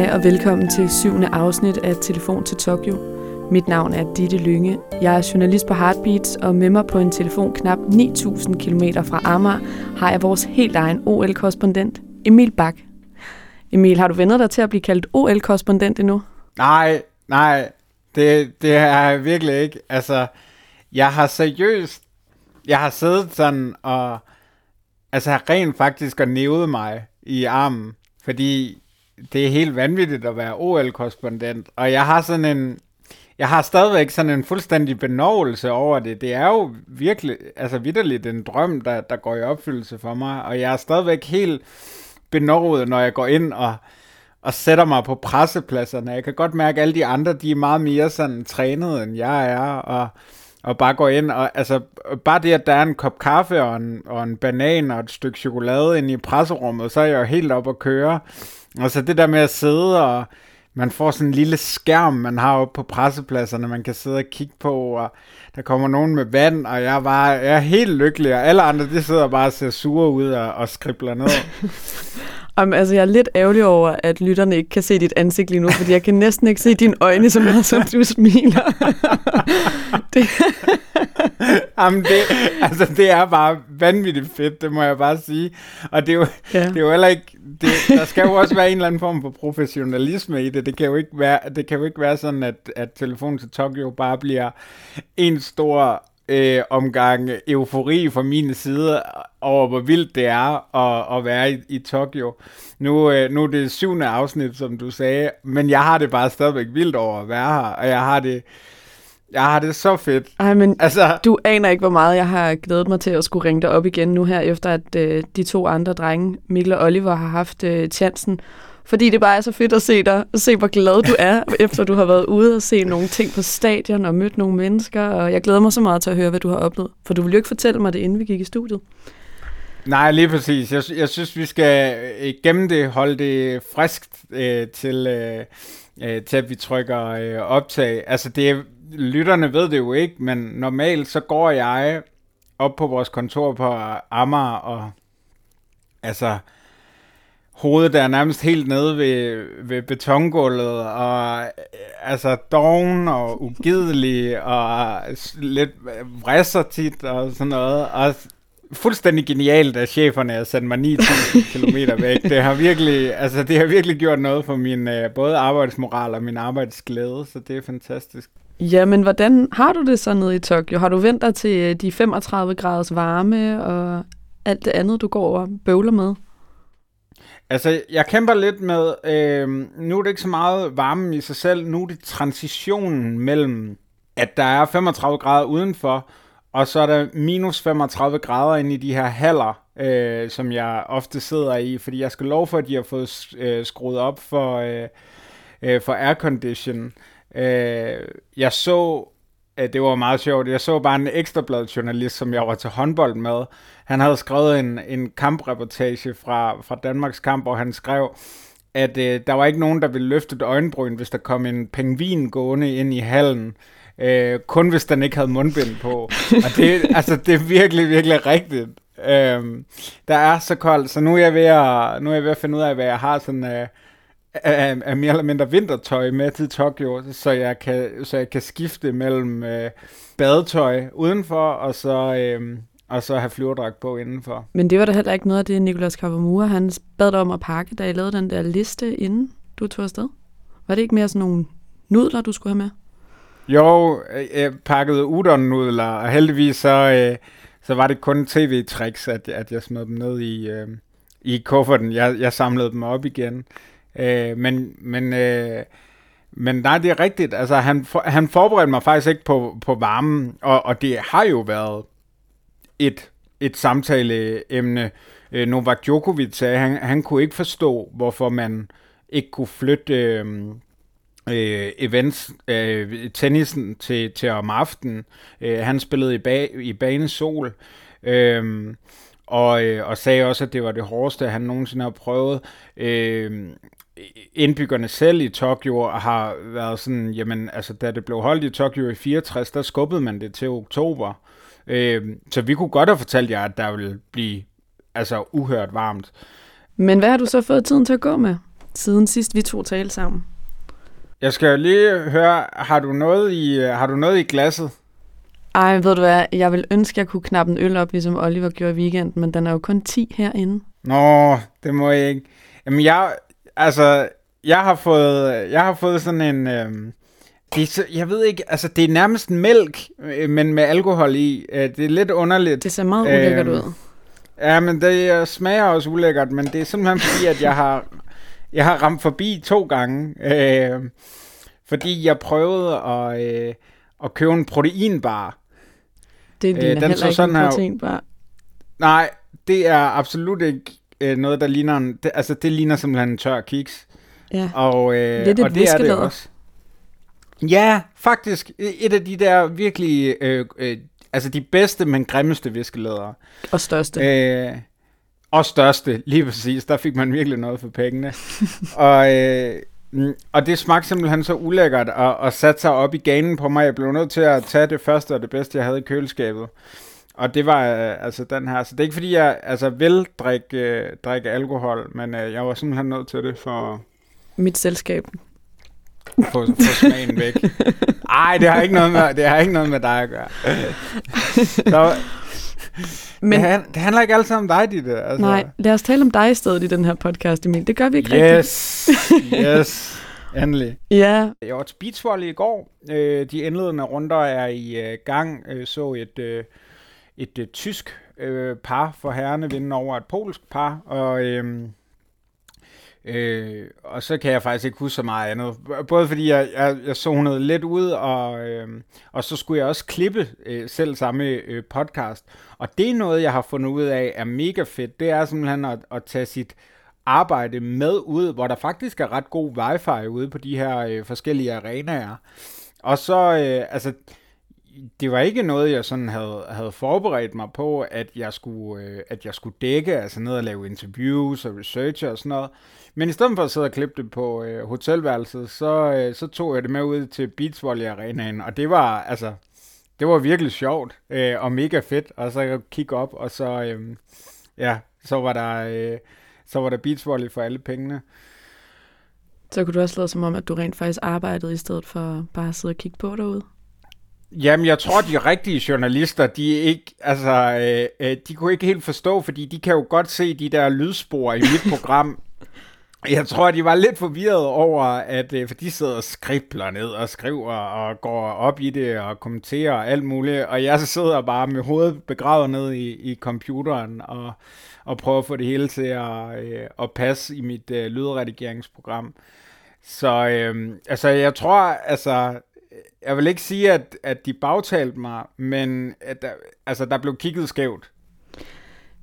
Hej og velkommen til syvende afsnit af Telefon til Tokyo. Mit navn er Ditte Lynge. Jeg er journalist på Heartbeats, og med mig på en telefon knap 9.000 km fra Amager har jeg vores helt egen OL-korrespondent, Emil Bak. Emil, har du vendet dig til at blive kaldt OL-korrespondent endnu? Nej, nej, det, det er jeg virkelig ikke. Altså, jeg har seriøst, jeg har siddet sådan og, altså rent faktisk og nævet mig i armen, fordi det er helt vanvittigt at være OL-korrespondent, og jeg har sådan en, jeg har stadigvæk sådan en fuldstændig benovelse over det. Det er jo virkelig, altså vidderligt en drøm, der, der går i opfyldelse for mig, og jeg er stadigvæk helt benovet, når jeg går ind og, og sætter mig på pressepladserne. Jeg kan godt mærke, at alle de andre, de er meget mere sådan trænet, end jeg er, og, og bare går ind, og altså, bare det, at der er en kop kaffe og en, og en banan og et stykke chokolade inde i presserummet, så er jeg jo helt op at køre. Altså så det der med at sidde og man får sådan en lille skærm, man har oppe på pressepladserne, man kan sidde og kigge på, og der kommer nogen med vand, og jeg var, bare, jeg er helt lykkelig, og alle andre, de sidder bare og ser sure ud og, og skribler ned. Um, altså, jeg er lidt ærgerlig over, at lytterne ikke kan se dit ansigt lige nu, fordi jeg kan næsten ikke se dine øjne så meget, som du smiler. det. Jamen, det, altså, det er bare vanvittigt fedt, det må jeg bare sige. Og det er jo, ja. det er jo heller ikke... Det, der skal jo også være en eller anden form for professionalisme i det. Det kan jo ikke være, det kan jo ikke være sådan, at, at telefonen til Tokyo bare bliver en stor øh, omgang eufori fra min side over, hvor vildt det er at, at være i, i Tokyo. Nu, øh, nu er det syvende afsnit, som du sagde, men jeg har det bare stadigvæk vildt over at være her, og jeg har det... Jeg har det så fedt. Ej, men altså... du aner ikke, hvor meget jeg har glædet mig til at skulle ringe dig op igen nu her, efter at øh, de to andre drenge, Mikkel og Oliver, har haft øh, chancen fordi det bare er så fedt at se dig, se hvor glad du er, efter du har været ude og se nogle ting på stadion og mødt nogle mennesker. Og jeg glæder mig så meget til at høre, hvad du har oplevet. For du ville jo ikke fortælle mig det, inden vi gik i studiet. Nej, lige præcis. Jeg, jeg synes, vi skal øh, gennem det, holde det friskt øh, til, øh, øh, til, at vi trykker øh, optag. Altså, det lytterne ved det jo ikke, men normalt så går jeg op på vores kontor på Amager og altså hovedet der er nærmest helt nede ved, ved betongulvet, og altså doven og ugidelig, og lidt vrisser tit og sådan noget, og fuldstændig genialt, at cheferne har sendt mig 9000 km væk. Det har virkelig, altså det har virkelig gjort noget for min uh, både arbejdsmoral og min arbejdsglæde, så det er fantastisk. Ja, men hvordan har du det så nede i Tokyo? Har du vendt dig til øh, de 35 graders varme og alt det andet, du går og bøvler med? Altså, jeg kæmper lidt med, øh, nu er det ikke så meget varmen i sig selv, nu er det transitionen mellem, at der er 35 grader udenfor, og så er der minus 35 grader inde i de her haller, øh, som jeg ofte sidder i, fordi jeg skal lov for, at de har fået øh, skruet op for, øh, øh, for aircondition. Øh, jeg så det var meget sjovt. Jeg så bare en ekstrablad journalist, som jeg var til håndbold med. Han havde skrevet en, en kampreportage fra, fra Danmarks kamp, og han skrev, at øh, der var ikke nogen, der ville løfte et øjenbryn, hvis der kom en pengvin gående ind i hallen. Øh, kun hvis den ikke havde mundbind på. Og det, altså, det er virkelig, virkelig rigtigt. Øh, der er så koldt, så nu er jeg ved at, nu er jeg ved at finde ud af, hvad jeg har sådan... Øh, af, af mere eller mindre vintertøj med til Tokyo, så jeg kan, så jeg kan skifte mellem øh, badetøj udenfor, og så, øh, og så have flyverdragt på indenfor. Men det var da heller ikke noget af det, Nicolas Kawamura, han bad dig om at pakke, da I lavede den der liste, inden du tog afsted. Var det ikke mere sådan nogle nudler, du skulle have med? Jo, jeg pakkede udon-nudler, og heldigvis så, øh, så var det kun tv-tricks, at, at jeg smed dem ned i, øh, i kufferten. Jeg, jeg samlede dem op igen. Øh, men, men, øh, men nej, det er rigtigt. Altså, han, for, han forberedte mig faktisk ikke på, på varmen, og, og det har jo været et, et samtaleemne. Øh, Novak Djokovic sagde, han, han kunne ikke forstå, hvorfor man ikke kunne flytte øh, øh, events, øh, tennisen til, til om aftenen. Øh, han spillede i, ba- i banesol. Øh, og, øh, og sagde også, at det var det hårdeste, han nogensinde har prøvet. Øh, indbyggerne selv i Tokyo har været sådan, jamen altså da det blev holdt i Tokyo i 64, der skubbede man det til oktober. Øh, så vi kunne godt have fortalt jer, at der ville blive altså uhørt varmt. Men hvad har du så fået tiden til at gå med? siden sidst vi to talte sammen. Jeg skal lige høre, har du noget i, har du noget i glasset? Ej, ved du hvad, jeg vil ønske, at jeg kunne knappe en øl op, ligesom Oliver gjorde i weekenden, men den er jo kun 10 herinde. Nå, det må jeg ikke. Jamen, jeg, altså, jeg har fået, jeg har fået sådan en, øhm, det er så, jeg ved ikke, altså det er nærmest mælk, øh, men med alkohol i. Øh, det er lidt underligt. Det ser meget ulækkert Øhm, ud. Ja, men det øh, smager også ulækkert, men det er simpelthen fordi, at jeg har, jeg har ramt forbi to gange. Øh, fordi jeg prøvede at, øh, at købe en proteinbar. Det ligner øh, den heller så ikke sådan en her- proteinbar. Nej, det er absolut ikke øh, noget, der ligner en, det, altså det ligner simpelthen en tør kiks. Ja. Og, øh, Lidt og det er det viskelæder. også. Ja, faktisk. Et af de der virkelig, øh, øh, altså de bedste, men grimmeste viskelæder. Og største. Øh, og største, lige præcis. Der fik man virkelig noget for pengene. og, øh, mm, og det smagte simpelthen så ulækkert og, og satte sig op i ganen på mig. Jeg blev nødt til at tage det første og det bedste, jeg havde i køleskabet. Og det var øh, altså den her. Så det er ikke fordi, jeg altså, vil drikke, øh, drikke alkohol, men øh, jeg var simpelthen nødt til det for Mit selskab. få, få smagen væk. Ej, det har ikke noget med, det har ikke noget med dig at gøre. Så, Men det, han, det handler ikke altid om dig, Ditte. Altså. nej, lad os tale om dig i stedet i den her podcast, Emil. Det gør vi ikke rigtigt. Yes, yes, endelig. Ja, Jeg var til beachvolley i går. Øh, de indledende runder er i øh, gang. Øh, så et, øh, et øh, tysk øh, par for herrene vinde over et polsk par. Og, øh, øh, og så kan jeg faktisk ikke huske så meget andet. Både fordi jeg, jeg, jeg zonede lidt ud, og, øh, og så skulle jeg også klippe øh, selv samme øh, podcast. Og det er noget, jeg har fundet ud af er mega fedt. Det er simpelthen at, at tage sit arbejde med ud, hvor der faktisk er ret god wifi ude på de her øh, forskellige arenaer. Og så, øh, altså, det var ikke noget, jeg sådan havde, havde forberedt mig på, at jeg skulle, øh, at jeg skulle dække, altså ned og lave interviews og research og sådan noget. Men i stedet for at sidde og klippe det på øh, hotelværelset, så, øh, så tog jeg det med ud til Beachvolley Arenaen, og det var, altså, det var virkelig sjovt øh, og mega fedt, og så jeg kigge op, og så, øh, ja, så var der, øh, så var der beachvolley for alle pengene. så kunne du også lade som om, at du rent faktisk arbejdede, i stedet for bare at sidde og kigge på derude. Jamen, jeg tror, de rigtige journalister, de ikke, altså, øh, øh, de kunne ikke helt forstå, fordi de kan jo godt se de der lydspor i mit program. Jeg tror, de var lidt forvirret over, at øh, for de sidder og skribler ned og skriver og går op i det og kommenterer og alt muligt, og jeg sidder bare med hovedet begravet ned i, i computeren og, og prøver at få det hele til at, øh, at passe i mit øh, lydredigeringsprogram. Så øh, altså, jeg tror, altså, jeg vil ikke sige, at, at de bagtalte mig, men at der, altså, der blev kigget skævt.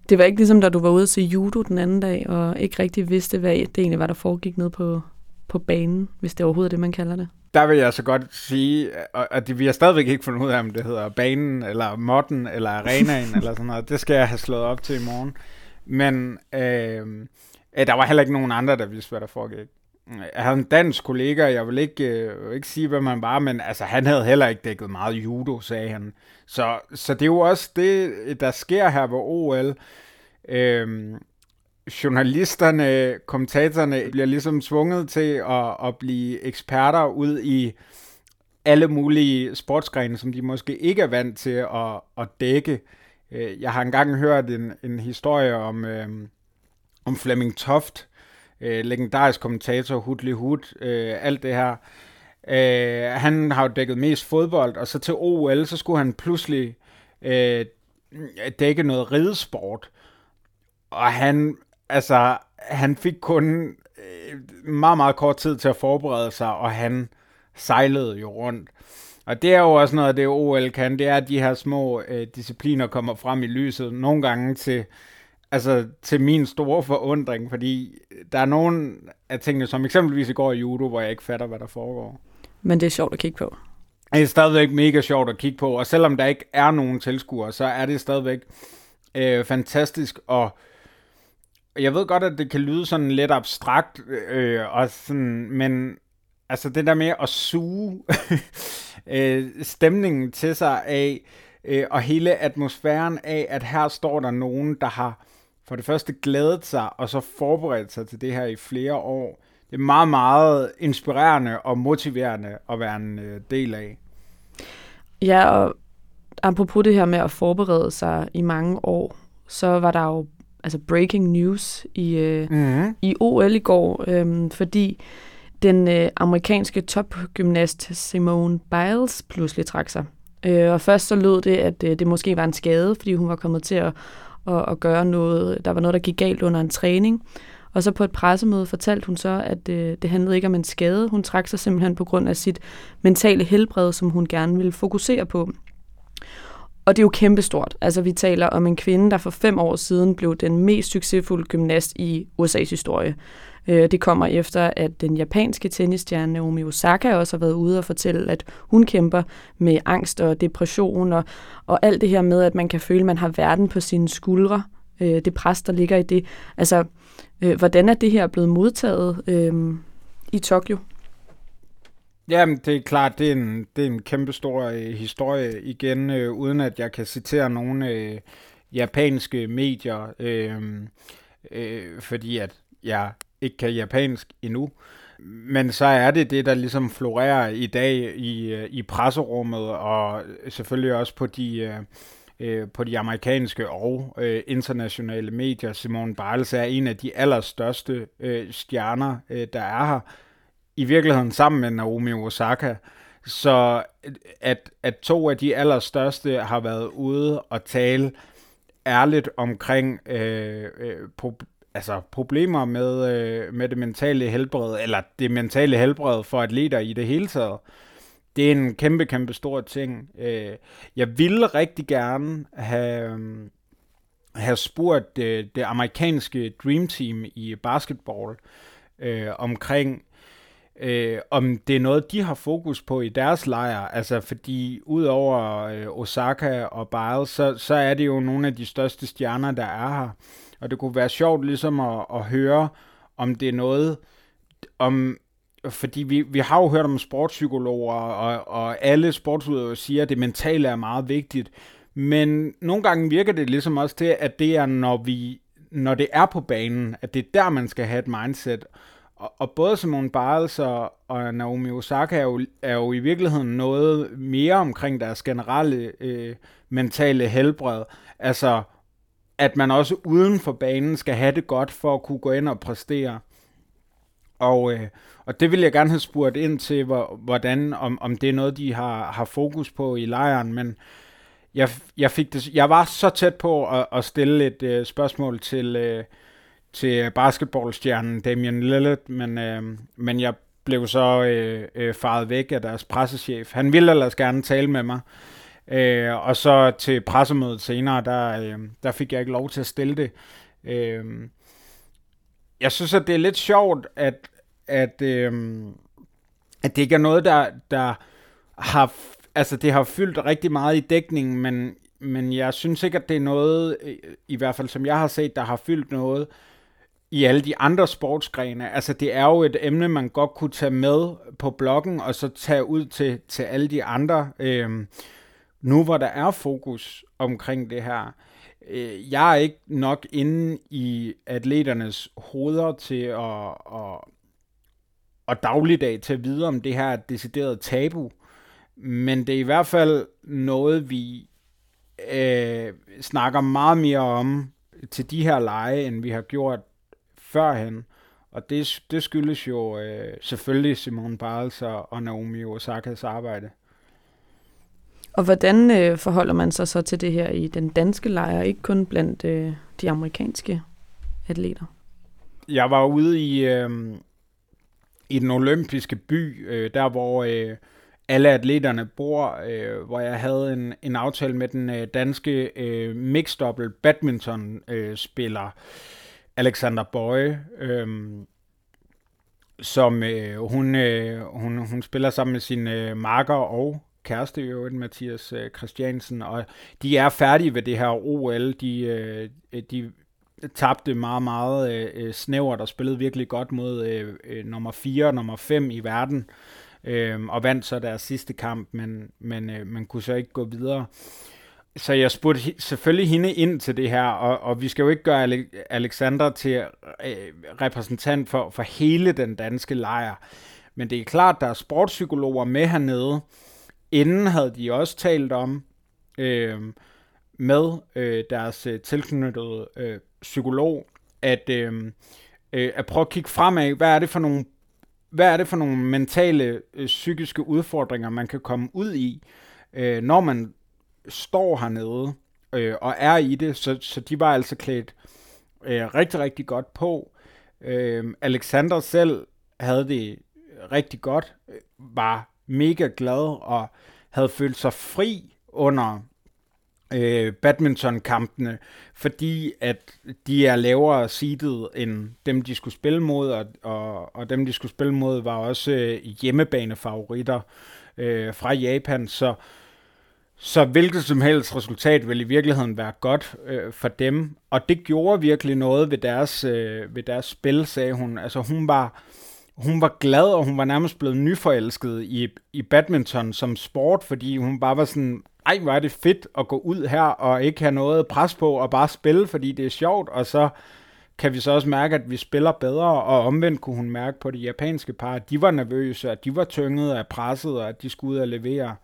Det var ikke ligesom, da du var ude til judo den anden dag, og ikke rigtig vidste, hvad det egentlig var, der foregik ned på, på banen, hvis det er overhovedet det, man kalder det. Der vil jeg så godt sige, og, det, vi har stadigvæk ikke fundet ud af, om det hedder banen, eller modden, eller arenaen, eller sådan noget. Det skal jeg have slået op til i morgen. Men øh, øh, der var heller ikke nogen andre, der vidste, hvad der foregik. Jeg havde en dansk kollega, jeg vil ikke, øh, ikke sige, hvad man var, men altså, han havde heller ikke dækket meget judo, sagde han. Så, så det er jo også det, der sker her ved OL. Øhm, journalisterne, kommentatorerne bliver ligesom tvunget til at, at blive eksperter ud i alle mulige sportsgrene, som de måske ikke er vant til at, at dække. Øh, jeg har engang hørt en, en historie om, øh, om Flemming Toft, øh, legendarisk kommentator, Hudley Hud, øh, alt det her. Øh, han har jo dækket mest fodbold, og så til OL, så skulle han pludselig øh, dække noget ridesport. Og han, altså, han fik kun øh, meget, meget kort tid til at forberede sig, og han sejlede jo rundt. Og det er jo også noget af det, OL kan, det er, at de her små øh, discipliner kommer frem i lyset. Nogle gange til, altså, til min store forundring, fordi der er nogle af tingene, som eksempelvis i går i judo, hvor jeg ikke fatter, hvad der foregår. Men det er sjovt at kigge på. Det er stadigvæk mega sjovt at kigge på, og selvom der ikke er nogen tilskuere, så er det stadigvæk øh, fantastisk, og jeg ved godt, at det kan lyde sådan lidt abstrakt, øh, og sådan, men altså det der med at suge øh, stemningen til sig af, øh, og hele atmosfæren af, at her står der nogen, der har for det første glædet sig, og så forberedt sig til det her i flere år, det er meget, meget inspirerende og motiverende at være en øh, del af. Ja, og apropos det her med at forberede sig i mange år, så var der jo altså breaking news i, øh, mm-hmm. i OL i går, øh, fordi den øh, amerikanske topgymnast Simone Biles pludselig trak sig. Øh, og først så lød det, at øh, det måske var en skade, fordi hun var kommet til at, og, at gøre noget, der var noget, der gik galt under en træning. Og så på et pressemøde fortalte hun så, at øh, det handlede ikke om en skade. Hun trak sig simpelthen på grund af sit mentale helbred, som hun gerne ville fokusere på. Og det er jo kæmpestort. Altså, vi taler om en kvinde, der for fem år siden blev den mest succesfulde gymnast i USA's historie. Øh, det kommer efter, at den japanske tennisstjerne Naomi Osaka også har været ude og fortælle, at hun kæmper med angst og depression og, og alt det her med, at man kan føle, at man har verden på sine skuldre. Øh, det pres, der ligger i det. Altså, øh, hvordan er det her blevet modtaget øh, i Tokyo? Jamen, det er klart, det er en, det er en kæmpe stor øh, historie igen, øh, uden at jeg kan citere nogle øh, japanske medier, øh, øh, fordi at jeg ikke kan japansk endnu. Men så er det det, der ligesom florerer i dag i, øh, i presserummet, og selvfølgelig også på de, øh, øh, på de amerikanske og øh, internationale medier. Simone Biles er en af de allerstørste øh, stjerner, øh, der er her i virkeligheden sammen med Naomi Osaka. Så at, at to af de allerstørste har været ude og tale ærligt omkring øh, øh, pro- altså problemer med, øh, med det mentale helbred, eller det mentale helbred for atleter i det hele taget. Det er en kæmpe, kæmpe stor ting. Øh, jeg ville rigtig gerne have, øh, have spurgt det, det amerikanske Dream Team i basketball øh, omkring øh, om det er noget, de har fokus på i deres lejr. Altså, fordi udover øh, Osaka og Biles, så, så er det jo nogle af de største stjerner, der er her. Og det kunne være sjovt ligesom at, at høre, om det er noget, om, fordi vi, vi har jo hørt om sportspsykologer, og, og alle sportsudøvere siger, at det mentale er meget vigtigt. Men nogle gange virker det ligesom også til, at det er, når, vi, når det er på banen, at det er der, man skal have et mindset. Og, og både Simone Biles og, og Naomi Osaka er jo, er jo i virkeligheden noget mere omkring deres generelle øh, mentale helbred. Altså, at man også uden for banen skal have det godt for at kunne gå ind og præstere. Og, øh, og det vil jeg gerne have spurgt ind til, hvor, hvordan, om, om det er noget, de har, har fokus på i lejren, men jeg, jeg, fik det, jeg var så tæt på at, at stille et øh, spørgsmål til, øh, til øh, basketballstjernen Damian Lillard, men, øh, men jeg blev så øh, øh, faret væk af deres pressechef. Han ville ellers gerne tale med mig, øh, og så til pressemødet senere, der, øh, der fik jeg ikke lov til at stille det. Øh, jeg synes, at det er lidt sjovt, at, at, øh, at det ikke er noget, der, der har, altså det har fyldt rigtig meget i dækningen, men, men jeg synes ikke, at det er noget, øh, i hvert fald som jeg har set, der har fyldt noget i alle de andre sportsgrene. Altså det er jo et emne, man godt kunne tage med på bloggen, og så tage ud til, til alle de andre, øh, nu hvor der er fokus omkring det her. Øh, jeg er ikke nok inde i atleternes hoveder til at, at, at dagligdag til at vide, om det her er et decideret tabu. Men det er i hvert fald noget, vi øh, snakker meget mere om til de her lege, end vi har gjort førhen. Og det, det skyldes jo øh, selvfølgelig Simone Biles og, og Naomi Osakas arbejde. Og hvordan øh, forholder man sig så til det her i den danske lejr, ikke kun blandt øh, de amerikanske atleter? Jeg var ude i, øh, i den olympiske by, øh, der hvor øh, alle atleterne bor, øh, hvor jeg havde en, en aftale med den øh, danske øh, mixed badminton øh, spiller Alexander Bøje, øh, som øh, hun, øh, hun, hun spiller sammen med sin øh, marker og kæreste i øvrigt, Mathias øh, Christiansen, og de er færdige ved det her OL. De, øh, de tabte meget, meget øh, øh, snævert og spillede virkelig godt mod øh, øh, nummer 4 og nummer 5 i verden, øh, og vandt så deres sidste kamp, men, men øh, man kunne så ikke gå videre så jeg spurgte selvfølgelig hende ind til det her, og, og vi skal jo ikke gøre Alexander til øh, repræsentant for, for hele den danske lejr. Men det er klart, der er sportspsykologer med hernede. Inden havde de også talt om øh, med øh, deres øh, tilknyttede øh, psykolog, at, øh, øh, at prøve at kigge fremad. Hvad er det for nogle, hvad er det for nogle mentale, øh, psykiske udfordringer, man kan komme ud i, øh, når man står hernede øh, og er i det, så, så de var altså klædt øh, rigtig, rigtig godt på. Øh, Alexander selv havde det rigtig godt, var mega glad og havde følt sig fri under øh, badmintonkampene, fordi at de er lavere seedet end dem, de skulle spille mod, og, og, og dem, de skulle spille mod, var også øh, hjemmebanefavoritter øh, fra Japan, så så hvilket som helst resultat ville i virkeligheden være godt øh, for dem. Og det gjorde virkelig noget ved deres, øh, ved deres spil, sagde hun. Altså hun var, hun var glad, og hun var nærmest blevet nyforelsket i, i badminton som sport, fordi hun bare var sådan, ej, hvor er det fedt at gå ud her og ikke have noget pres på og bare spille, fordi det er sjovt, og så kan vi så også mærke, at vi spiller bedre, og omvendt kunne hun mærke på de japanske par, at de var nervøse, at de var tynget af presset, og at de skulle ud og levere.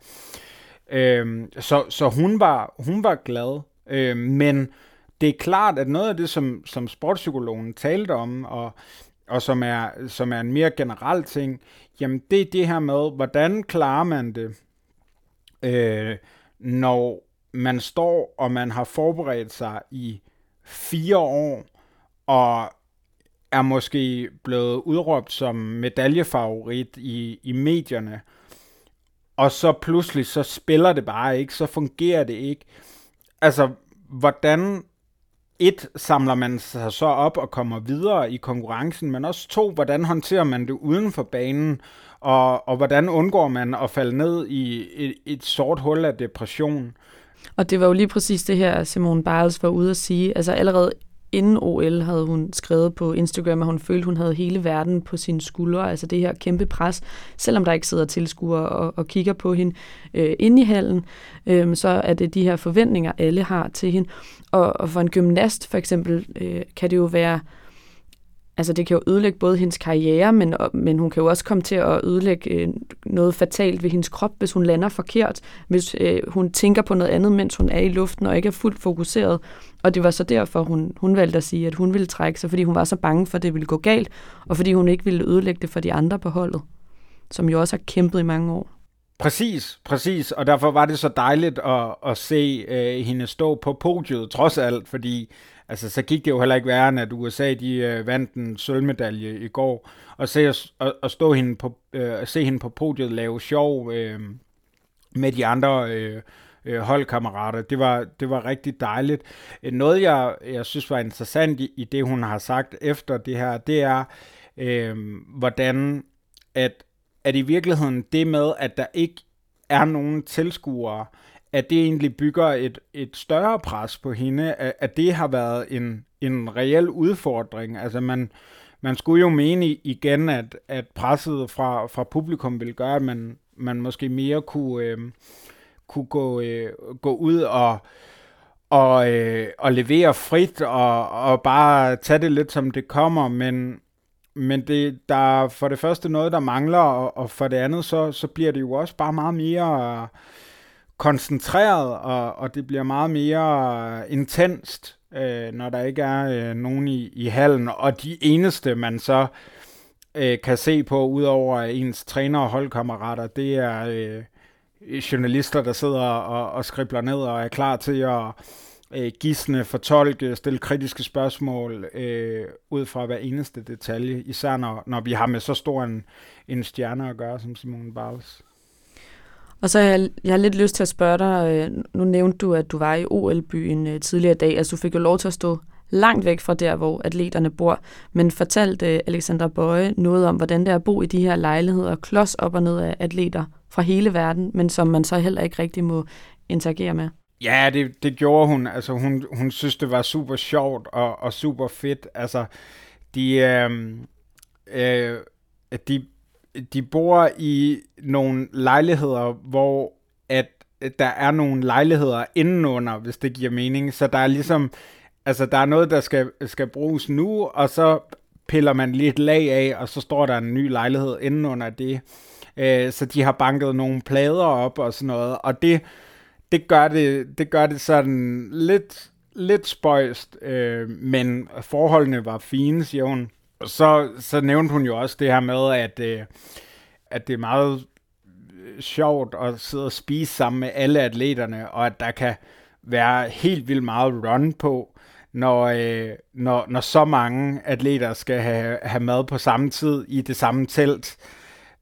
Øhm, så så hun, var, hun var glad. Øhm, men det er klart, at noget af det, som, som sportspsykologen talte om, og, og som, er, som er en mere generel ting, jamen det er det her med, hvordan klarer man det, øh, når man står, og man har forberedt sig i fire år, og er måske blevet udråbt som medaljefavorit i, i medierne, og så pludselig, så spiller det bare ikke, så fungerer det ikke. Altså, hvordan et, samler man sig så op og kommer videre i konkurrencen, men også to, hvordan håndterer man det uden for banen, og, og hvordan undgår man at falde ned i et, et sort hul af depression. Og det var jo lige præcis det her, Simone Biles var ude at sige. Altså allerede inden OL havde hun skrevet på Instagram, at hun følte, hun havde hele verden på sine skuldre. Altså det her kæmpe pres, selvom der ikke sidder tilskuere og, og kigger på hende øh, inde i hallen, øh, så er det de her forventninger, alle har til hende. Og, og for en gymnast for eksempel, øh, kan det jo være altså det kan jo ødelægge både hendes karriere, men, men hun kan jo også komme til at ødelægge øh, noget fatalt ved hendes krop, hvis hun lander forkert, hvis øh, hun tænker på noget andet, mens hun er i luften og ikke er fuldt fokuseret. Og det var så derfor, hun, hun valgte at sige, at hun ville trække sig, fordi hun var så bange for, at det ville gå galt, og fordi hun ikke ville ødelægge det for de andre på holdet, som jo også har kæmpet i mange år. Præcis, præcis, og derfor var det så dejligt at, at se øh, hende stå på podiet, trods alt, fordi altså, så gik det jo heller ikke værre, end at USA de, øh, vandt en sølvmedalje i går, og se, at, at stå hende på, øh, at se hende på podiet lave sjov øh, med de andre øh, øh, holdkammerater, det var, det var rigtig dejligt. Noget, jeg, jeg synes var interessant i, i det, hun har sagt efter det her, det er, øh, hvordan at at i virkeligheden det med, at der ikke er nogen tilskuere, at det egentlig bygger et, et større pres på hende, at, at det har været en, en reel udfordring. Altså man, man skulle jo mene igen, at, at presset fra, fra publikum ville gøre, at man, man måske mere kunne, øh, kunne gå, øh, gå ud og, og, øh, og levere frit og, og bare tage det lidt som det kommer, men, men det, der er for det første noget, der mangler, og, og for det andet, så, så bliver det jo også bare meget mere øh, koncentreret, og, og det bliver meget mere øh, intenst, øh, når der ikke er øh, nogen i, i hallen. Og de eneste, man så øh, kan se på, udover ens træner og holdkammerater, det er øh, journalister, der sidder og, og skribler ned og er klar til at øh, gisne, fortolke, stille kritiske spørgsmål øh, ud fra hver eneste detalje, især når, når vi har med så stor en, en stjerne at gøre som Simone Biles. Og så har jeg, jeg har lidt lyst til at spørge dig, øh, nu nævnte du, at du var i OL-byen øh, tidligere i dag, altså du fik jo lov til at stå langt væk fra der, hvor atleterne bor, men fortalte øh, Alexandra Bøje noget om, hvordan det er at bo i de her lejligheder, klods op og ned af atleter fra hele verden, men som man så heller ikke rigtig må interagere med? Ja, det, det gjorde hun. Altså, hun, hun synes, det var super sjovt og, og super fedt. Altså, de, øhm, øh, øh, de, de bor i nogle lejligheder, hvor at øh, der er nogle lejligheder indenunder, hvis det giver mening. Så der er ligesom, altså der er noget, der skal, skal bruges nu, og så piller man lige et lag af, og så står der en ny lejlighed indenunder det. Øh, så de har banket nogle plader op og sådan noget, og det, det, gør, det, det gør det sådan lidt, lidt spøjst, øh, men forholdene var fine, siger hun. Så, så nævnte hun jo også det her med, at, øh, at det er meget øh, sjovt at sidde og spise sammen med alle atleterne, og at der kan være helt vildt meget run på, når, øh, når, når så mange atleter skal have, have mad på samme tid i det samme telt.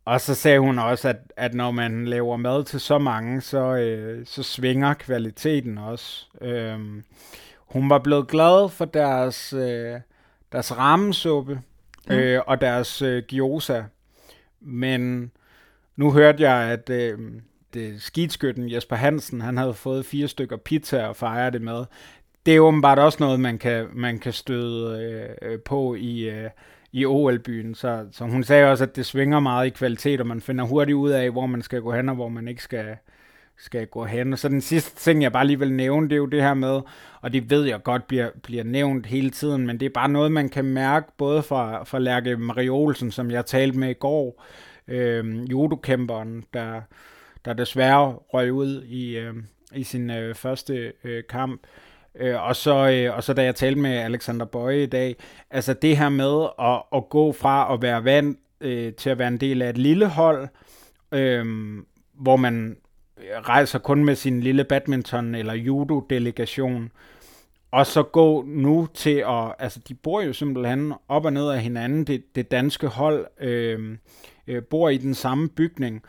Og så sagde hun også, at, at når man laver mad til så mange, så, øh, så svinger kvaliteten også. Øh, hun var blevet glad for deres, øh, deres rammesuppe øh, mm. og deres øh, gyoza. Men nu hørte jeg, at øh, det skidskytten Jesper Hansen, han havde fået fire stykker pizza og fejre det med. Det er åbenbart også noget, man kan, man kan støde øh, på i, øh, i OL-byen. Så, så hun sagde også, at det svinger meget i kvalitet, og man finder hurtigt ud af, hvor man skal gå hen, og hvor man ikke skal, skal gå hen. Og så den sidste ting, jeg bare lige vil nævne, det er jo det her med, og det ved jeg godt bliver, bliver nævnt hele tiden, men det er bare noget, man kan mærke, både fra, fra Lærke Marie Olsen, som jeg talte med i går, øh, judokæmperen, der, der desværre røg ud i, øh, i sin øh, første øh, kamp. Øh, og, så, øh, og så da jeg talte med Alexander Bøje i dag, altså det her med at, at gå fra at være vant øh, til at være en del af et lille hold, øh, hvor man øh, rejser kun med sin lille badminton- eller judo-delegation, og så gå nu til at, altså de bor jo simpelthen op og ned af hinanden, det, det danske hold øh, øh, bor i den samme bygning,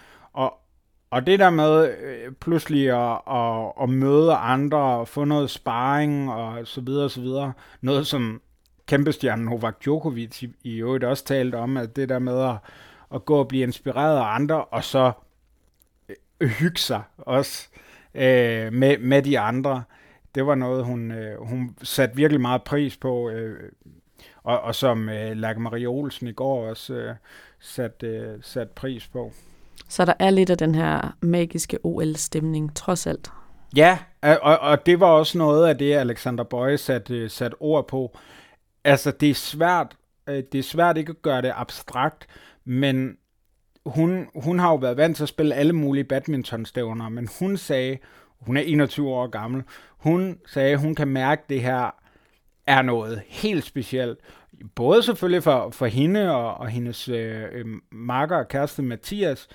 og, det der med øh, pludselig at, at, at møde andre og få noget sparring og så videre og så videre, noget som kæmpestjernen Novak Djokovic i, i øvrigt også talte om, at det der med at, at gå og blive inspireret af andre, og så øh, hygge sig også øh, med, med de andre, det var noget, hun, øh, hun satte virkelig meget pris på, øh, og, og som øh, Lærke Marie Olsen i går også øh, satte øh, sat pris på. Så der er lidt af den her magiske OL-stemning, trods alt. Ja, og, og det var også noget af det, Alexander Bøje satte øh, sat ord på. Altså, det er svært, øh, det er svært ikke at gøre det abstrakt, men hun, hun har jo været vant til at spille alle mulige badmintonstævner, men hun sagde, hun er 21 år gammel, hun sagde, hun kan mærke, at det her er noget helt specielt. Både selvfølgelig for, for hende og, og hendes øh, øh, makker og kæreste Mathias,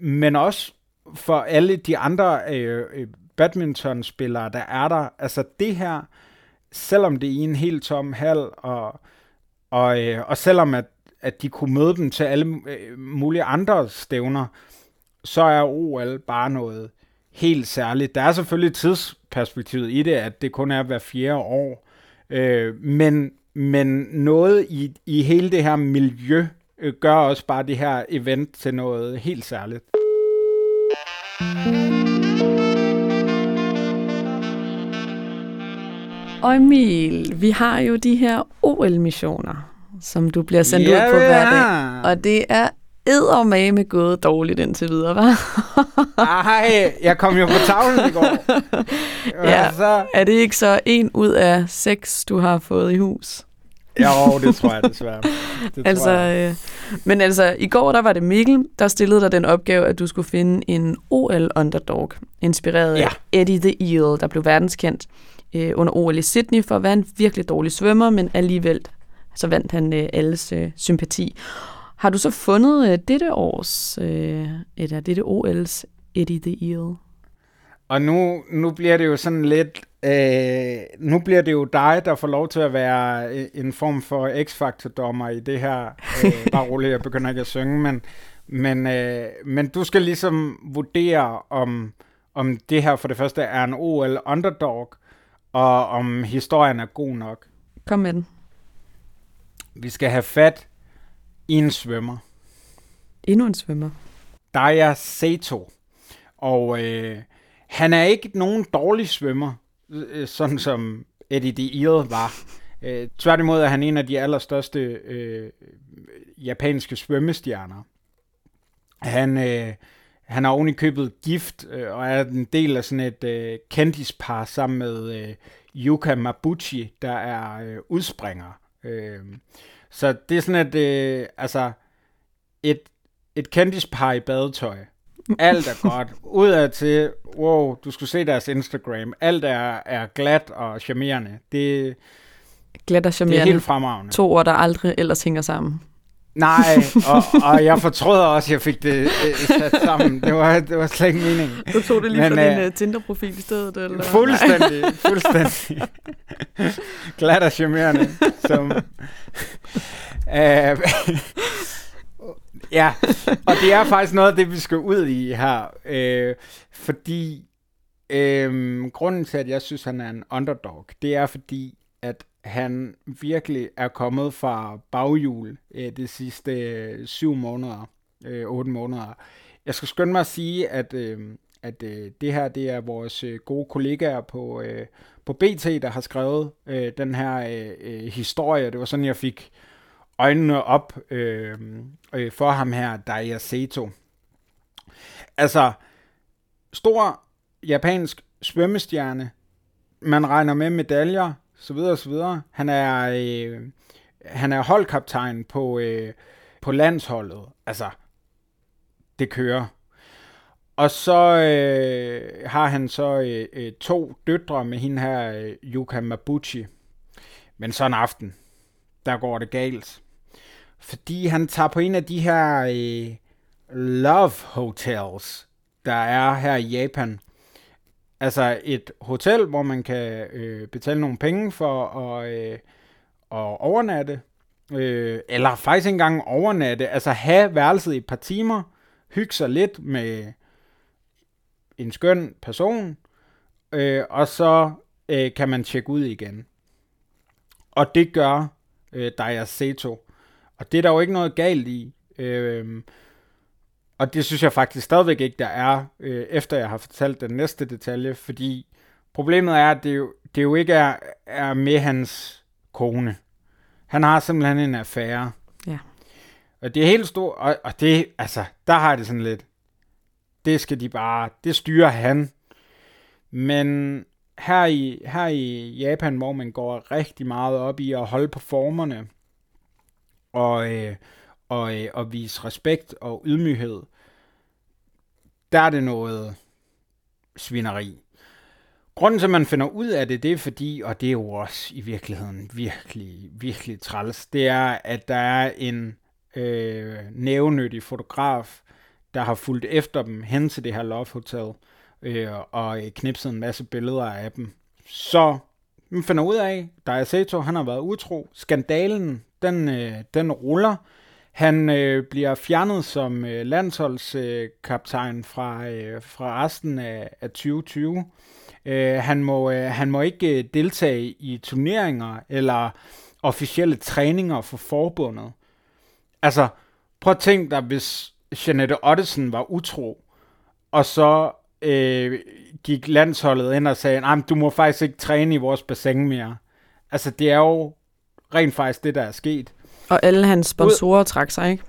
men også for alle de andre øh, øh, badmintonspillere, der er der. Altså det her, selvom det er i en helt tom hal, og, og, øh, og selvom at, at de kunne møde dem til alle øh, mulige andre stævner, så er OL bare noget helt særligt. Der er selvfølgelig tidsperspektivet i det, at det kun er hver fjerde år, øh, men, men noget i, i hele det her miljø øh, gør også bare det her event til noget helt særligt. Og Emil, vi har jo de her OL-missioner, som du bliver sendt ja, ud på hver dag. Og det er med gået dårligt indtil videre, hva'? Ej, jeg kom jo på tavlen i går. ja, så... er det ikke så en ud af seks, du har fået i hus? Jo, det tror jeg desværre. Det altså, jeg. Øh, men altså, i går der var det Mikkel, der stillede dig den opgave, at du skulle finde en OL-underdog, inspireret ja. af Eddie the Eel, der blev verdenskendt øh, under OL i Sydney for at være en virkelig dårlig svømmer, men alligevel så vandt han øh, alles øh, sympati. Har du så fundet øh, dette års, øh, eller dette OL's Eddie the Eel? Og nu, nu bliver det jo sådan lidt, øh, nu bliver det jo dig, der får lov til at være øh, en form for X-Factor-dommer i det her. Øh, bare roligt, jeg begynder ikke at synge, men, men, øh, men du skal ligesom vurdere, om, om det her for det første er en OL underdog, og om historien er god nok. Kom med den. Vi skal have fat en svømmer. Endnu en svømmer. Daya Sato. Og øh, han er ikke nogen dårlig svømmer, øh, sådan som Eddie de Eel var. Øh, tværtimod er han en af de allerstørste øh, japanske svømmestjerner. Han, øh, han er oven købet gift, øh, og er en del af sådan et øh, kendispar sammen med øh, Yuka Mabuchi, der er øh, udspringer. Øh, så det er sådan et, øh, altså, et, et kendispar i badetøj. Alt er godt. Udad til, wow, du skulle se deres Instagram. Alt er, er glat og charmerende. Det, Glat og charmerende. det er helt fremragende. To ord, der aldrig ellers hænger sammen. Nej, og, og jeg fortrøder også, at jeg fik det øh, sat sammen. Det var, det var slet ikke meningen. Du tog det lige Men, fra din øh, uh, Tinder-profil i stedet, eller? Fuldstændig, fuldstændig. Glat og charmerende. Som, øh, ja, og det er faktisk noget af det, vi skal ud i her. Øh, fordi øh, grunden til, at jeg synes, han er en underdog, det er fordi, at han virkelig er kommet fra baghjul øh, de sidste øh, syv måneder, øh, otte måneder. Jeg skal skynde mig at sige, at, øh, at øh, det her det er vores øh, gode kollegaer på, øh, på BT, der har skrevet øh, den her øh, øh, historie. Det var sådan, jeg fik øjnene op øh, øh, for ham her, Daya Seto. Altså, stor japansk svømmestjerne. Man regner med medaljer, så videre, så videre. Han er, øh, han er holdkaptajn på, øh, på landsholdet. Altså, det kører. Og så øh, har han så øh, øh, to døtre med hende her, øh, Yuka Mabuchi. Men så en aften, der går det galt. Fordi han tager på en af de her øh, love hotels, der er her i Japan. Altså et hotel, hvor man kan øh, betale nogle penge for at, øh, at overnatte. Øh, eller faktisk ikke engang overnatte. Altså have værelset i et par timer. Hygge sig lidt med en skøn person. Øh, og så øh, kan man tjekke ud igen. Og det gør øh, Daya Seto. Og det er der jo ikke noget galt i. Øh, og det synes jeg faktisk stadigvæk ikke, der er, øh, efter jeg har fortalt den næste detalje, fordi problemet er, at det jo, det jo ikke er, er med hans kone. Han har simpelthen en affære. Ja. Og det er helt stort, og, og det, altså, der har det sådan lidt, det skal de bare, det styrer han. Men her i, her i Japan, hvor man går rigtig meget op i at holde på formerne, og, øh, og, øh, og vise respekt og ydmyghed, der er det noget svineri. Grunden til, at man finder ud af det, det er fordi, og det er jo også i virkeligheden virkelig, virkelig træls, det er, at der er en øh, nævnyttig fotograf, der har fulgt efter dem hen til det her Love Hotel, øh, og øh, knipset en masse billeder af dem. Så man finder ud af, der er Sato, han har været utro. Skandalen, den, øh, den ruller. Han øh, bliver fjernet som øh, landsholdskaptajn øh, fra, øh, fra resten af, af 2020. Øh, han, må, øh, han må ikke øh, deltage i turneringer eller officielle træninger for forbundet. Altså, prøv at tænke dig, hvis Jeanette Ottesen var utro, og så øh, gik landsholdet ind og sagde, nej, du må faktisk ikke træne i vores bassin mere. Altså, det er jo rent faktisk det, der er sket. Og alle hans sponsorer trak sig, ikke?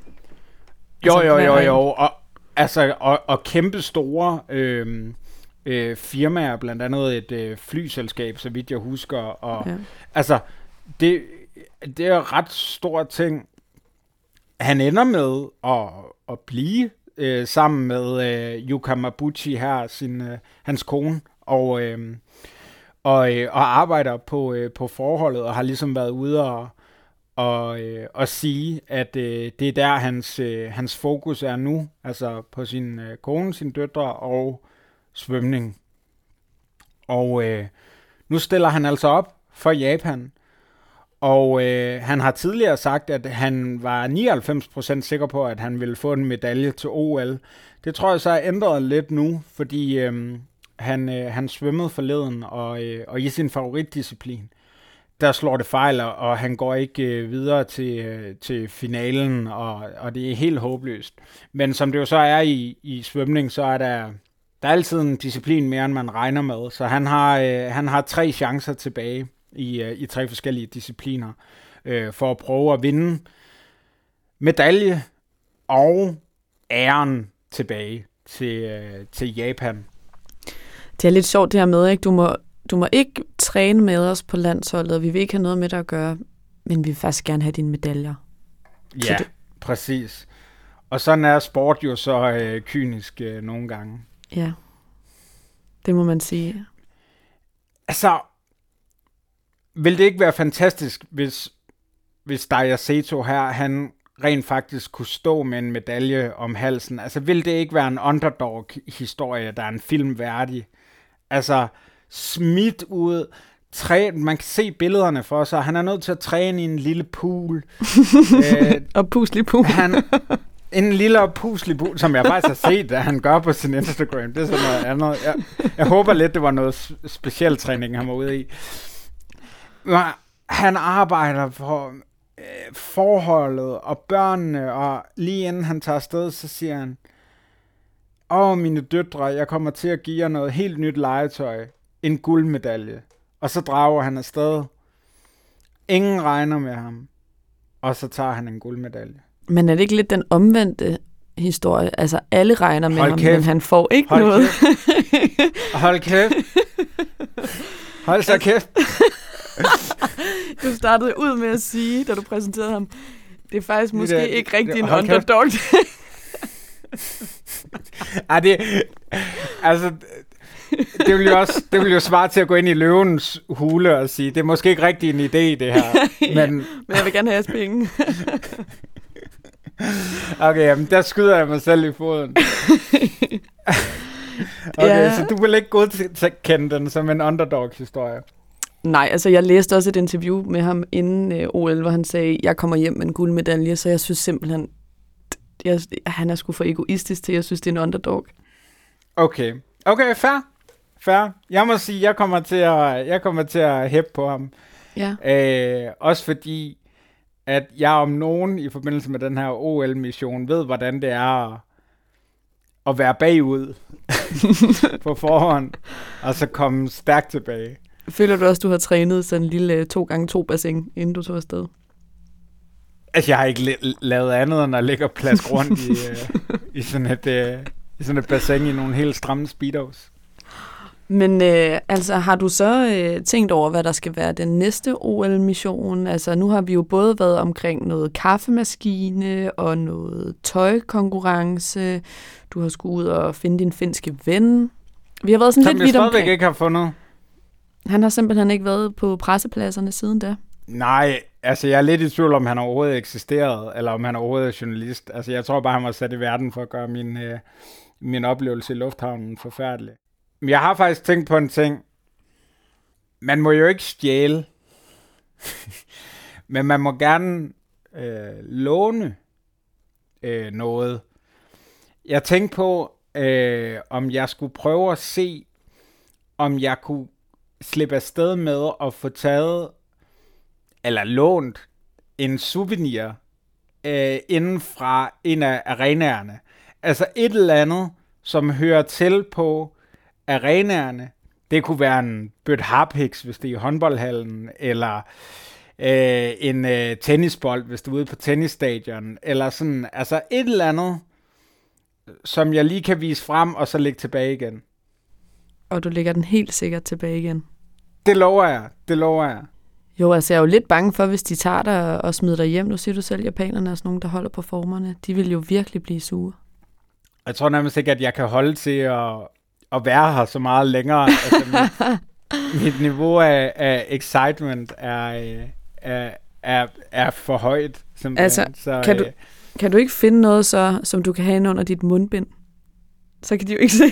Jo, Altså, jo, jo, jo. Og, altså, og, og kæmpe store øh, øh, firmaer, blandt andet et øh, flyselskab, så vidt jeg husker. Og, Ja. Altså, det, det er ret stor ting. Han ender med at, at blive øh, sammen med øh, Yuka Mabuchi her, sin, øh, hans kone, og, øh, og, øh, og arbejder på, øh, på forholdet, og har ligesom været ude og, og, øh, og sige, at øh, det er der, hans, øh, hans fokus er nu, altså på sin øh, kone, sine døtre og svømning. Og øh, nu stiller han altså op for Japan, og øh, han har tidligere sagt, at han var 99% sikker på, at han ville få en medalje til OL. Det tror jeg så er ændret lidt nu, fordi øh, han, øh, han svømmede forleden, og, øh, og i sin favoritdisciplin, der slår det fejl, og- han går ikke øh, videre til, øh, til finalen, og, og det er helt håbløst. Men som det jo så er i, i svømning, så er der, der er altid en disciplin mere, end man regner med. Så han har, øh, han har tre chancer tilbage i, øh, i tre forskellige discipliner, øh, for at prøve at vinde medalje og æren tilbage. til, øh, til Japan. Det er lidt sjovt det her med, ikke? Du må, du må ikke træne med os på landsholdet, og vi vil ikke have noget med dig at gøre, men vi vil faktisk gerne have dine medaljer. Ja, det... præcis. Og sådan er sport jo så øh, kynisk øh, nogle gange. Ja, det må man sige. Altså, vil det ikke være fantastisk, hvis, hvis Daya Seto her, han rent faktisk kunne stå med en medalje om halsen? Altså, vil det ikke være en underdog-historie, der er en film værdig? Altså, smidt ud, træ, man kan se billederne for sig. Han er nødt til at træne i en lille pool. øh, og puslig pool. han, en lille og puslig pool, som jeg faktisk har set, at han gør på sin Instagram. Det er sådan noget andet. Jeg, jeg håber lidt, det var noget speciel træning, han var ude i. Han arbejder for øh, forholdet og børnene, og lige inden han tager afsted, så siger han, Åh, mine døtre, jeg kommer til at give jer noget helt nyt legetøj. En guldmedalje. Og så drager han afsted. Ingen regner med ham. Og så tager han en guldmedalje. Men er det ikke lidt den omvendte historie? Altså, alle regner med Hold ham, kæft. men han får ikke Hold noget. Kæft. Hold kæft. Hold så kæft. du startede ud med at sige, da du præsenterede ham, det er faktisk måske det, ikke rigtig en underdog. Ej, det, altså, det vil jo også det vil jo svare til at gå ind i løvens hule og sige, det er måske ikke rigtig en idé, det her. Men, men jeg vil gerne have penge. okay, jamen, der skyder jeg mig selv i foden. okay, ja. så du vil ikke godkende den som en underdog-historie? Nej, altså jeg læste også et interview med ham inden øh, OL, hvor han sagde, jeg kommer hjem med en guldmedalje, så jeg synes simpelthen, jeg, han er sgu for egoistisk til, jeg synes, det er en underdog. Okay, okay, fair. Fair. Jeg må sige, jeg kommer til at, jeg kommer til at hæppe på ham. Ja. Øh, også fordi, at jeg om nogen i forbindelse med den her OL-mission ved, hvordan det er at være bagud på forhånd, og så komme stærkt tilbage. Føler du også, du har trænet sådan en lille 2x2 bassin, inden du tog afsted? Altså, jeg har ikke lavet andet end at ligge og plask rundt i, uh, i, sådan et, uh, i sådan et bassin i nogle helt stramme speedos. Men øh, altså, har du så øh, tænkt over, hvad der skal være den næste OL-mission? Altså, nu har vi jo både været omkring noget kaffemaskine og noget tøjkonkurrence. Du har skulle ud og finde din finske ven. Vi har været sådan Som lidt vidt omkring. ikke har fundet. Han har simpelthen ikke været på pressepladserne siden da. Nej, altså jeg er lidt i tvivl om, han overhovedet eksisteret, eller om han overhovedet er journalist. Altså jeg tror bare, han var sat i verden for at gøre min, øh, min oplevelse i lufthavnen forfærdelig. Jeg har faktisk tænkt på en ting. Man må jo ikke stjæle, men man må gerne øh, låne øh, noget. Jeg tænkte på, øh, om jeg skulle prøve at se, om jeg kunne slippe afsted med at få taget, eller lånt, en souvenir øh, inden fra en af arenaerne. Altså et eller andet, som hører til på arenaerne. Det kunne være en bødt harpiks, hvis det er i håndboldhallen, eller øh, en øh, tennisbold, hvis du er ude på tennisstadion, eller sådan, altså et eller andet, som jeg lige kan vise frem, og så lægge tilbage igen. Og du lægger den helt sikkert tilbage igen? Det lover jeg, det lover jeg. Jo, altså jeg er jo lidt bange for, hvis de tager dig og smider dig hjem. Nu siger du selv, japanerne er sådan nogen, der holder på formerne. De vil jo virkelig blive sure. Jeg tror nærmest ikke, at jeg kan holde til at, at være her så meget længere. altså, mit, mit niveau af, af excitement er, er, er, er for højt. Simpelthen. Altså, så, kan, du, øh, kan du ikke finde noget så, som du kan have under dit mundbind? Så kan de jo ikke se,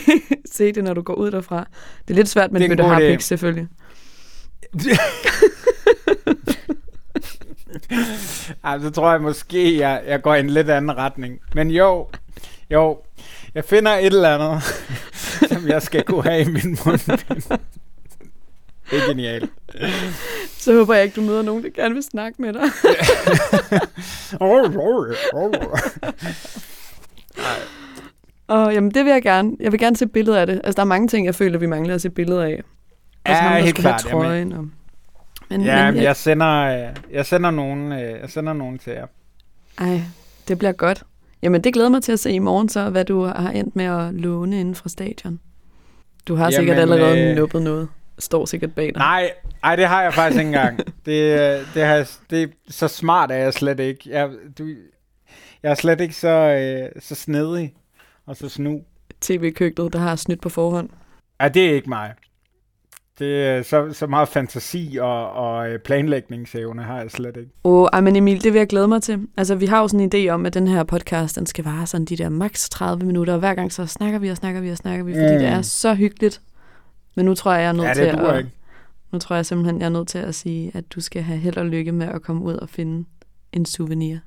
se det, når du går ud derfra. Det er lidt svært med en harpix, selvfølgelig. altså, så tror jeg måske, jeg, jeg går i en lidt anden retning. Men jo, jo, jeg finder et eller andet, som jeg skal kunne have i min mund. Det er genialt. Så håber jeg ikke, du møder nogen, der gerne vil snakke med dig. Og jamen, det vil jeg gerne. Jeg vil gerne se billeder af det. Altså, der er mange ting, jeg føler, vi mangler at se billeder af. Altså, ja, ham, helt klart. Trøjen, og... men, ja, men, jeg, jeg, sender, jeg sender nogen, jeg sender nogen til jer. Ej, det bliver godt. Jamen, det glæder mig til at se i morgen så, hvad du har endt med at låne inden fra stadion. Du har Jamen, sikkert allerede øh... nuppet noget. Står sikkert bag dig. Nej, ej, det har jeg faktisk ikke engang. det, det, har, det, så smart er jeg slet ikke. Jeg, du, jeg er slet ikke så, øh, så snedig og så snu. TV-køkkenet, der har snydt på forhånd. Ja, det er ikke mig. Det er så, så meget fantasi og, og øh, planlægningsevne har jeg slet ikke. Åh, oh, men Emil, det vil jeg glæde mig til. Altså, vi har jo sådan en idé om, at den her podcast, den skal vare sådan de der maks 30 minutter, og hver gang så snakker vi og snakker vi og snakker vi, fordi mm. det er så hyggeligt. Men nu tror jeg, jeg er nødt ja, til at... Ikke. Nu tror jeg simpelthen, jeg er nødt til at sige, at du skal have held og lykke med at komme ud og finde en souvenir.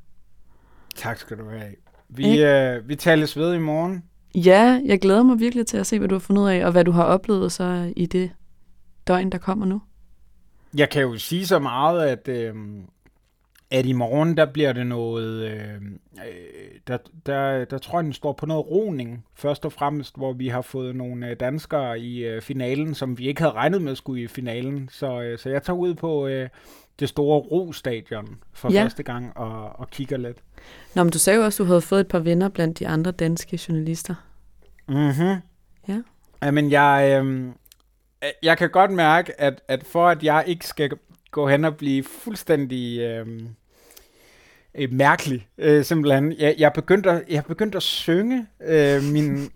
Tak skal du have. Vi, øh, vi tales ved i morgen. Ja, jeg glæder mig virkelig til at se, hvad du har fundet ud af, og hvad du har oplevet så i det døgn, der kommer nu. Jeg kan jo sige så meget, at, øh, at i morgen, der bliver det noget, øh, der, der, der tror jeg, den står på noget roning, først og fremmest, hvor vi har fået nogle øh, danskere i øh, finalen, som vi ikke havde regnet med skulle i finalen. Så, øh, så jeg tager ud på øh, det store Ro-stadion for ja. første gang og, og kigger lidt. Nå, men du sagde jo også, at du havde fået et par venner blandt de andre danske journalister. Mhm. Ja. Jamen, jeg, øh, Øh, jeg kan godt mærke, at, at for at jeg ikke skal gå hen og blive fuldstændig øh, øh, mærkelig, øh, simpelthen, jeg, jeg, begyndte at, jeg begyndte at synge øh, min...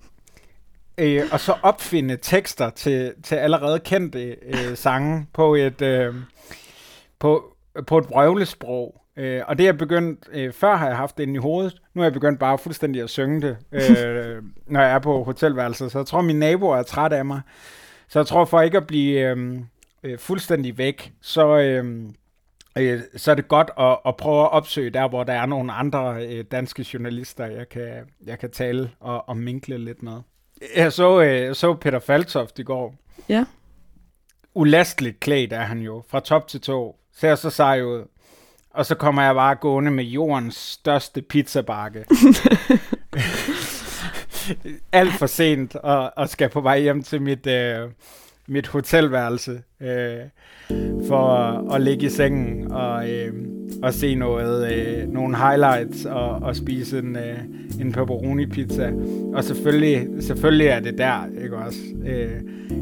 Øh, og så opfinde tekster til, til allerede kendte øh, sange på et, øh, på, på et brøvlesprog. Øh, og det er jeg begyndt, øh, før har jeg haft det inde i hovedet, nu er jeg begyndt bare fuldstændig at synge det, øh, når jeg er på hotelværelset. Så jeg tror, mine naboer er træt af mig. Så jeg tror, for ikke at blive øh, øh, fuldstændig væk, så, øh, øh, så er det godt at, at prøve at opsøge der, hvor der er nogle andre øh, danske journalister, jeg kan, jeg kan tale og, og minkle lidt med. Jeg så, øh, så Peter Faltoft i går. Ja. Ulasteligt klædt er han jo, fra top til to. Ser så sej ud. Og så kommer jeg bare gående med jordens største pizzabakke. Alt for sent, og, og skal på vej hjem til mit, øh, mit hotelværelse. Øh, for at, at ligge i sengen og, øh, og se noget, øh, nogle highlights og, og spise en, øh, en pepperoni pizza. Og selvfølgelig, selvfølgelig er det der, ikke også? Øh,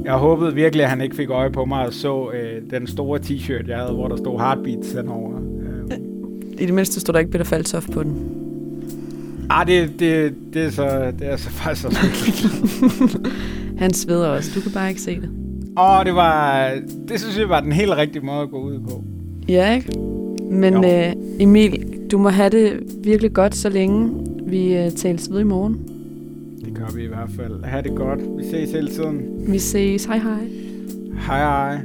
jeg håbede virkelig, at han ikke fik øje på mig og så øh, den store t-shirt, jeg havde, hvor der stod Heartbeats henover. Øh. I det mindste stod der ikke Peter Falsoff på den. Ah, det, det, det, er så, det er så faktisk også Han sveder også. Du kan bare ikke se det. Og det var, det synes jeg var den helt rigtige måde at gå ud på. Ja, ikke? Men øh, Emil, du må have det virkelig godt, så længe vi øh, tales ved i morgen. Det gør vi i hvert fald. Ha' det godt. Vi ses hele tiden. Vi ses. Hej hej. Hej hej.